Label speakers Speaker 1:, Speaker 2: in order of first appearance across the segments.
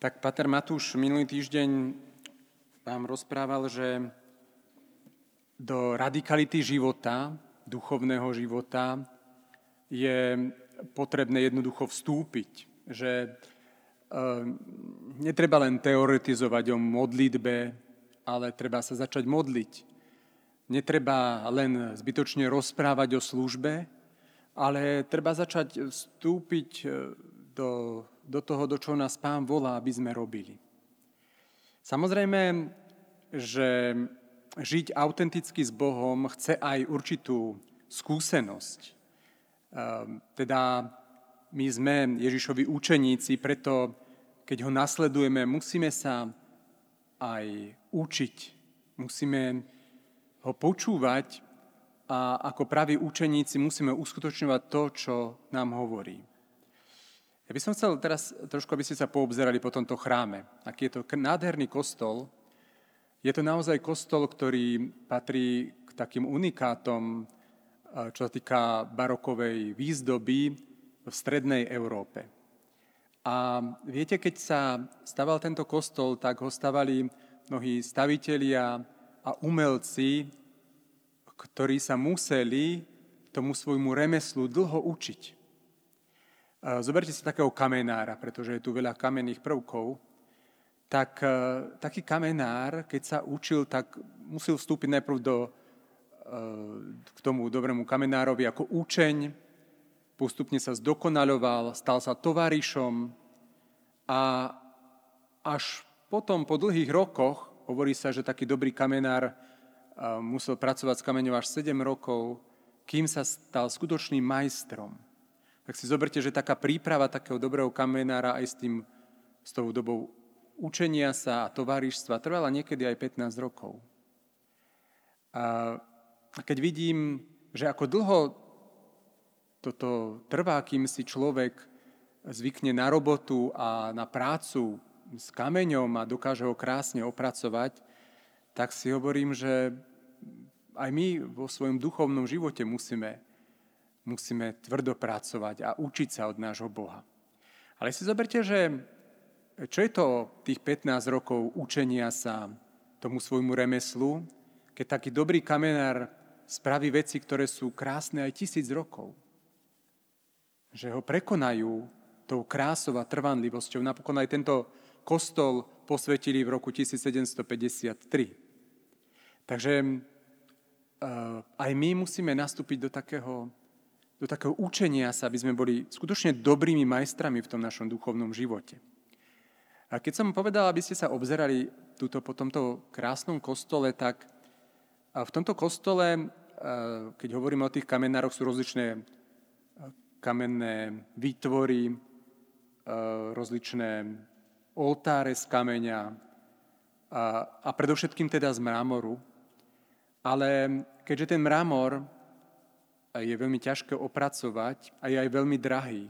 Speaker 1: Tak Pater Matúš minulý týždeň vám rozprával, že do radikality života, duchovného života, je potrebné jednoducho vstúpiť. Že e, netreba len teoretizovať o modlitbe, ale treba sa začať modliť. Netreba len zbytočne rozprávať o službe, ale treba začať vstúpiť e, do do toho, do čoho nás Pán volá, aby sme robili. Samozrejme, že žiť autenticky s Bohom chce aj určitú skúsenosť. Ehm, teda my sme Ježišovi učeníci, preto keď ho nasledujeme, musíme sa aj učiť. Musíme ho počúvať a ako praví učeníci musíme uskutočňovať to, čo nám hovorí. Ja by som chcel teraz trošku, aby ste sa poobzerali po tomto chráme. Aký je to nádherný kostol. Je to naozaj kostol, ktorý patrí k takým unikátom, čo sa týka barokovej výzdoby v strednej Európe. A viete, keď sa staval tento kostol, tak ho stavali mnohí stavitelia a umelci, ktorí sa museli tomu svojmu remeslu dlho učiť. Zoberte si takého kamenára, pretože je tu veľa kamenných prvkov. Tak e, taký kamenár, keď sa učil, tak musel vstúpiť najprv do, e, k tomu dobrému kamenárovi ako učeň, postupne sa zdokonaľoval, stal sa tovarišom a až potom, po dlhých rokoch, hovorí sa, že taký dobrý kamenár e, musel pracovať s kameňou až 7 rokov, kým sa stal skutočným majstrom tak si zoberte, že taká príprava takého dobrého kamenára aj s, tým, s tou dobou učenia sa a tovarištva trvala niekedy aj 15 rokov. A keď vidím, že ako dlho toto trvá, kým si človek zvykne na robotu a na prácu s kameňom a dokáže ho krásne opracovať, tak si hovorím, že aj my vo svojom duchovnom živote musíme musíme tvrdo pracovať a učiť sa od nášho Boha. Ale si zoberte, že čo je to tých 15 rokov učenia sa tomu svojmu remeslu, keď taký dobrý kamenár spraví veci, ktoré sú krásne aj tisíc rokov. Že ho prekonajú tou krásou a trvanlivosťou. Napokon aj tento kostol posvetili v roku 1753. Takže eh, aj my musíme nastúpiť do takého do takého učenia sa, aby sme boli skutočne dobrými majstrami v tom našom duchovnom živote. A keď som povedal, aby ste sa obzerali túto, po tomto krásnom kostole, tak v tomto kostole, keď hovoríme o tých kamenároch, sú rozličné kamenné výtvory, rozličné oltáre z kameňa a, a predovšetkým teda z mramoru. Ale keďže ten mramor je veľmi ťažké opracovať a je aj veľmi drahý.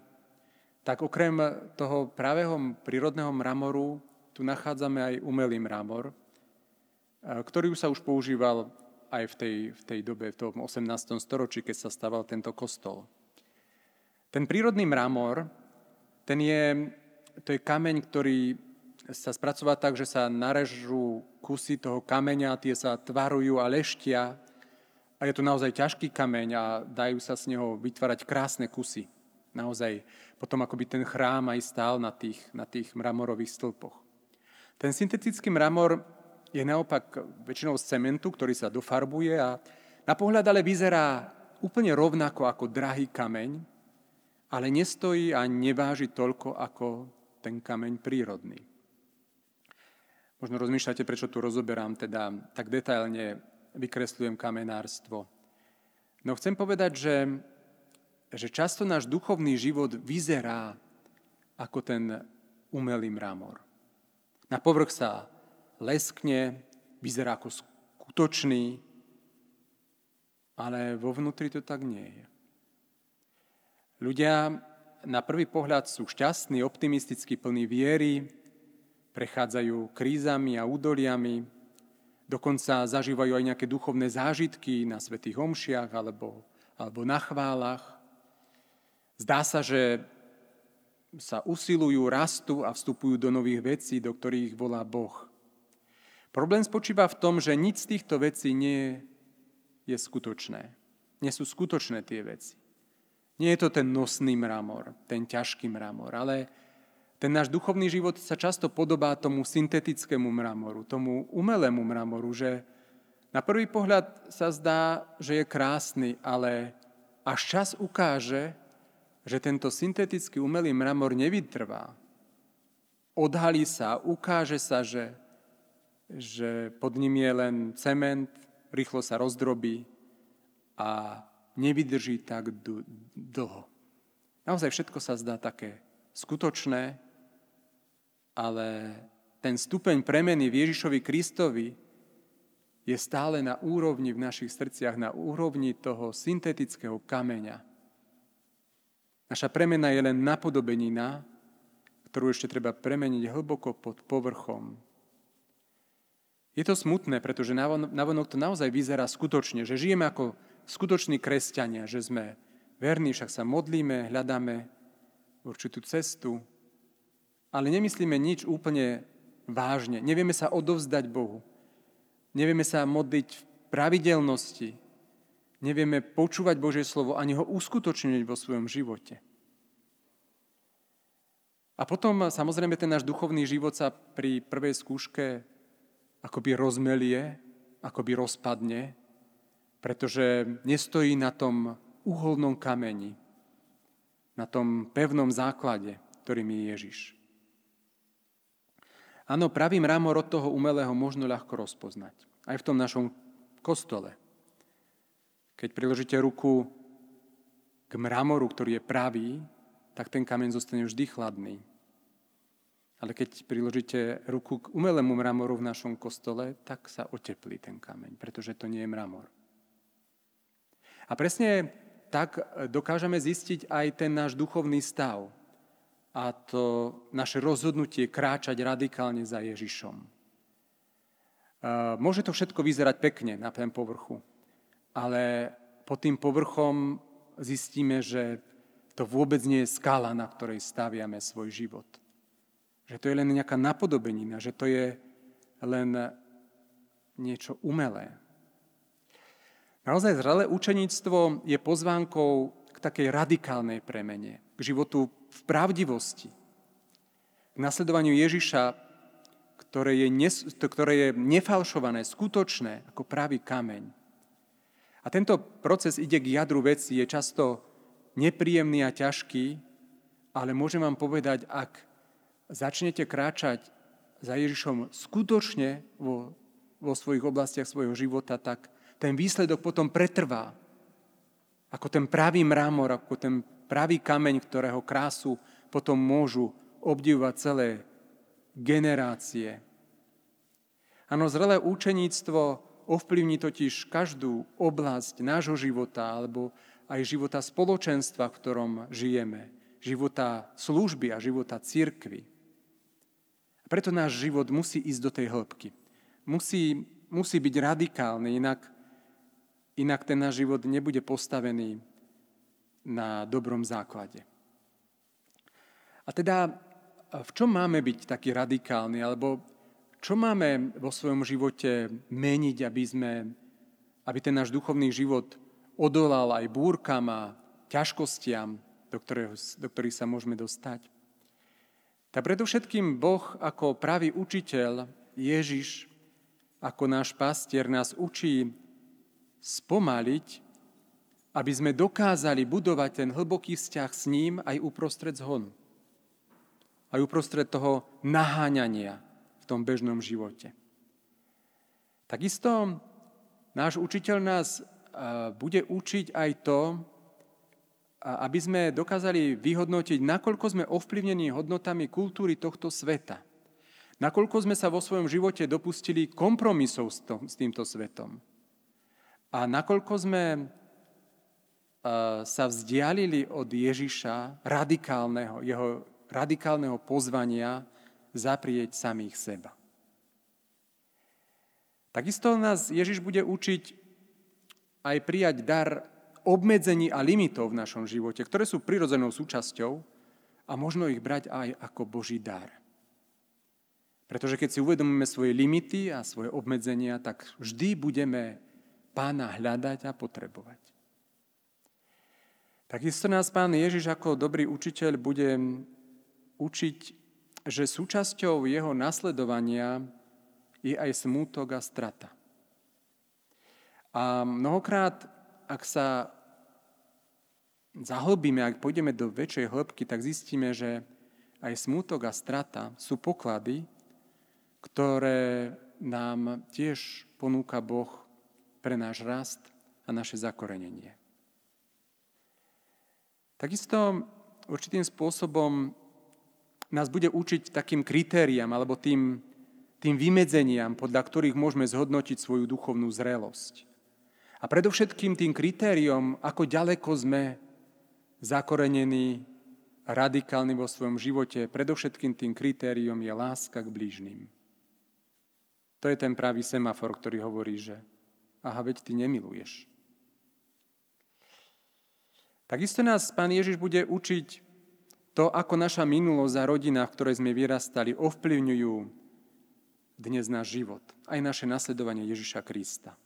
Speaker 1: Tak okrem toho pravého prírodného mramoru tu nachádzame aj umelý mramor, ktorý sa už používal aj v tej, v tej dobe, v tom 18. storočí, keď sa staval tento kostol. Ten prírodný mramor, ten je, to je kameň, ktorý sa spracová tak, že sa narežú kusy toho kameňa, tie sa tvarujú a leštia a je to naozaj ťažký kameň a dajú sa z neho vytvárať krásne kusy. Naozaj potom akoby ten chrám aj stál na tých, na tých mramorových stĺpoch. Ten syntetický mramor je naopak väčšinou z cementu, ktorý sa dofarbuje a na pohľad ale vyzerá úplne rovnako ako drahý kameň, ale nestojí a neváži toľko ako ten kameň prírodný. Možno rozmýšľate, prečo tu rozoberám teda tak detailne vykresľujem kamenárstvo. No chcem povedať, že, že často náš duchovný život vyzerá ako ten umelý mramor. Na povrch sa leskne, vyzerá ako skutočný, ale vo vnútri to tak nie je. Ľudia na prvý pohľad sú šťastní, optimisticky plní viery, prechádzajú krízami a údoliami, Dokonca zažívajú aj nejaké duchovné zážitky na svetých homšiach alebo, alebo na chválach. Zdá sa, že sa usilujú, rastú a vstupujú do nových vecí, do ktorých volá Boh. Problém spočíva v tom, že nič z týchto vecí nie je skutočné. Nie sú skutočné tie veci. Nie je to ten nosný mramor, ten ťažký mramor, ale ten náš duchovný život sa často podobá tomu syntetickému mramoru, tomu umelému mramoru, že na prvý pohľad sa zdá, že je krásny, ale až čas ukáže, že tento syntetický umelý mramor nevytrvá. Odhalí sa, ukáže sa, že, že pod ním je len cement, rýchlo sa rozdrobí a nevydrží tak dlho. Naozaj všetko sa zdá také skutočné, ale ten stupeň premeny v Ježišovi Kristovi je stále na úrovni v našich srdciach, na úrovni toho syntetického kameňa. Naša premena je len napodobenina, ktorú ešte treba premeniť hlboko pod povrchom. Je to smutné, pretože navonok to naozaj vyzerá skutočne, že žijeme ako skutoční kresťania, že sme verní, však sa modlíme, hľadáme určitú cestu, ale nemyslíme nič úplne vážne. Nevieme sa odovzdať Bohu. Nevieme sa modliť v pravidelnosti, nevieme počúvať Božie slovo ani ho uskutočniť vo svojom živote. A potom samozrejme ten náš duchovný život sa pri prvej skúške akoby rozmelie, akoby rozpadne, pretože nestojí na tom uholnom kameni, na tom pevnom základe, ktorým je Ježiš. Áno, pravý mramor od toho umelého možno ľahko rozpoznať. Aj v tom našom kostole. Keď priložíte ruku k mramoru, ktorý je pravý, tak ten kameň zostane vždy chladný. Ale keď priložíte ruku k umelému mramoru v našom kostole, tak sa oteplí ten kameň, pretože to nie je mramor. A presne tak dokážeme zistiť aj ten náš duchovný stav a to naše rozhodnutie kráčať radikálne za Ježišom. Môže to všetko vyzerať pekne na ten povrchu, ale pod tým povrchom zistíme, že to vôbec nie je skala, na ktorej staviame svoj život. Že to je len nejaká napodobenina, že to je len niečo umelé. Naozaj zrelé učeníctvo je pozvánkou k takej radikálnej premene, k životu v pravdivosti, k nasledovaniu Ježiša, ktoré je, nes, ktoré je nefalšované, skutočné, ako pravý kameň. A tento proces ide k jadru veci, je často nepríjemný a ťažký, ale môžem vám povedať, ak začnete kráčať za Ježišom skutočne vo, vo svojich oblastiach svojho života, tak ten výsledok potom pretrvá. Ako ten pravý mramor, ako ten pravý kameň, ktorého krásu potom môžu obdivovať celé generácie. Áno, zrelé účeníctvo Ovplyvní totiž každú oblasť nášho života alebo aj života spoločenstva, v ktorom žijeme, života služby a života církvy. A preto náš život musí ísť do tej hĺbky. Musí, musí byť radikálny, inak, inak ten náš život nebude postavený na dobrom základe. A teda v čom máme byť taký radikálny, alebo čo máme vo svojom živote meniť, aby, sme, aby ten náš duchovný život odolal aj búrkam a ťažkostiam, do, ktorého, do ktorých sa môžeme dostať? Tak predovšetkým Boh ako pravý učiteľ, Ježiš ako náš pastier nás učí spomaliť, aby sme dokázali budovať ten hlboký vzťah s ním aj uprostred zhonu. Aj uprostred toho naháňania, tom bežnom živote. Takisto náš učiteľ nás bude učiť aj to, aby sme dokázali vyhodnotiť, nakoľko sme ovplyvnení hodnotami kultúry tohto sveta. Nakoľko sme sa vo svojom živote dopustili kompromisov s týmto svetom. A nakoľko sme sa vzdialili od Ježiša radikálneho, jeho radikálneho pozvania zaprieť samých seba. Takisto nás Ježiš bude učiť aj prijať dar obmedzení a limitov v našom živote, ktoré sú prirodzenou súčasťou, a možno ich brať aj ako Boží dar. Pretože keď si uvedomíme svoje limity a svoje obmedzenia, tak vždy budeme pána hľadať a potrebovať. Takisto nás pán Ježiš ako dobrý učiteľ bude učiť, že súčasťou jeho nasledovania je aj smútok a strata. A mnohokrát, ak sa zahlbíme, ak pôjdeme do väčšej hĺbky, tak zistíme, že aj smútok a strata sú poklady, ktoré nám tiež ponúka Boh pre náš rast a naše zakorenenie. Takisto určitým spôsobom nás bude učiť takým kritériám alebo tým, tým vymedzeniam, podľa ktorých môžeme zhodnotiť svoju duchovnú zrelosť. A predovšetkým tým kritériom, ako ďaleko sme zakorenení radikálni vo svojom živote, predovšetkým tým kritériom je láska k blížnym. To je ten pravý semafor, ktorý hovorí, že aha, veď ty nemiluješ. Takisto nás Pán Ježiš bude učiť to, ako naša minulosť a rodina, v ktorej sme vyrastali, ovplyvňujú dnes náš život, aj naše nasledovanie Ježiša Krista.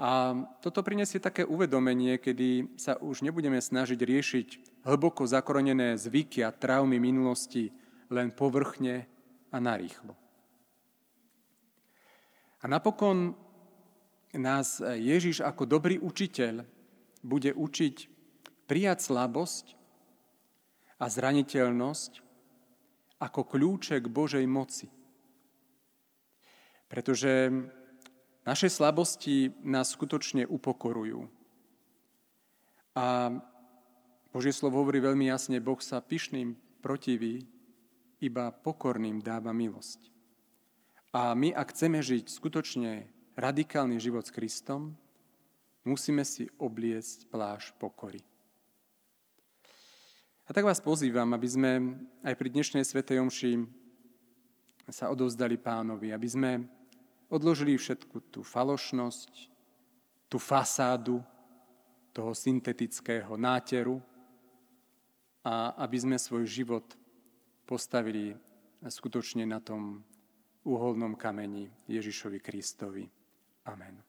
Speaker 1: A toto prinesie také uvedomenie, kedy sa už nebudeme snažiť riešiť hlboko zakorenené zvyky a traumy minulosti len povrchne a narýchlo. A napokon nás Ježiš ako dobrý učiteľ bude učiť prijať slabosť a zraniteľnosť ako kľúče k Božej moci. Pretože naše slabosti nás skutočne upokorujú. A Božie slovo hovorí veľmi jasne, Boh sa pyšným protiví, iba pokorným dáva milosť. A my, ak chceme žiť skutočne radikálny život s Kristom, musíme si obliecť pláž pokory. A tak vás pozývam, aby sme aj pri dnešnej Svetej Omši sa odovzdali pánovi, aby sme odložili všetku tú falošnosť, tú fasádu toho syntetického náteru a aby sme svoj život postavili skutočne na tom uholnom kameni Ježišovi Kristovi. Amen.